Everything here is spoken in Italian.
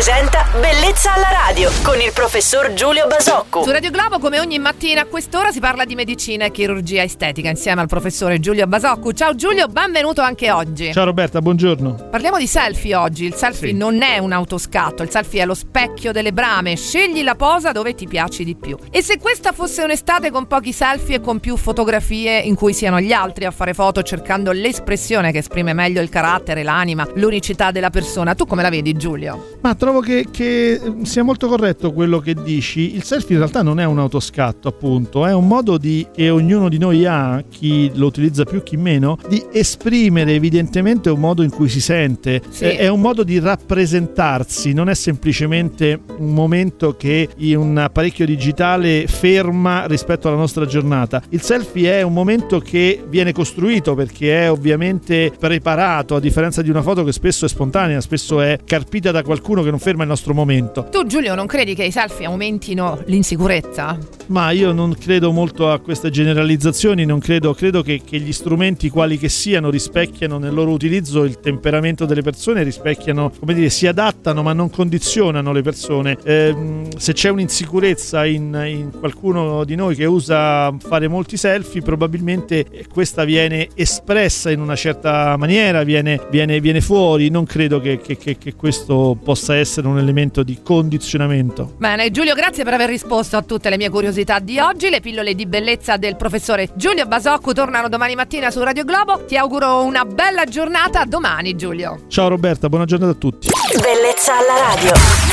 presenta Bellezza alla radio con il professor Giulio Basocco. Su Radio Globo, come ogni mattina a quest'ora, si parla di medicina e chirurgia estetica insieme al professore Giulio Basocco. Ciao Giulio, benvenuto anche oggi. Ciao Roberta, buongiorno. Parliamo di selfie oggi. Il selfie Sì. non è un autoscatto, il selfie è lo specchio delle brame. Scegli la posa dove ti piaci di più. E se questa fosse un'estate con pochi selfie e con più fotografie in cui siano gli altri a fare foto cercando l'espressione che esprime meglio il carattere, l'anima, l'unicità della persona, tu come la vedi Giulio? Ma trovo che, che sia molto corretto quello che dici. Il selfie in realtà non è un autoscatto, appunto, è un modo di, che ognuno di noi ha, chi lo utilizza più, chi meno, di esprimere evidentemente un modo in cui si sente. Sì. È, un modo di rappresentarsi, non è semplicemente un momento che un apparecchio digitale ferma rispetto alla nostra giornata. Il selfie è un momento che viene costruito perché è ovviamente preparato, a differenza di una foto che spesso è spontanea, spesso è carpita da qualcuno che non ferma il nostro momento. Tu Giulio non credi che i selfie aumentino l'insicurezza? Ma io non credo molto a queste generalizzazioni, non credo, credo che, che gli strumenti quali che siano rispecchiano nel loro utilizzo il temperamento delle persone, rispecchiano, come dire, si adattano ma non condizionano le persone. Ehm, se c'è un'insicurezza in, in qualcuno di noi che usa fare molti selfie, probabilmente eh, questa viene espressa in una certa maniera, viene, viene- viene fuori. Non credo che- che- che- questo possa essere un elemento di condizionamento. Bene, Giulio, grazie per aver risposto a tutte le mie curiosità di oggi. Le pillole di bellezza del professore Giulio Basocco tornano domani mattina su Radio Globo. Ti auguro una bella giornata. A domani, Giulio. Ciao Roberta, buona giornata a tutti. Bellezza alla radio.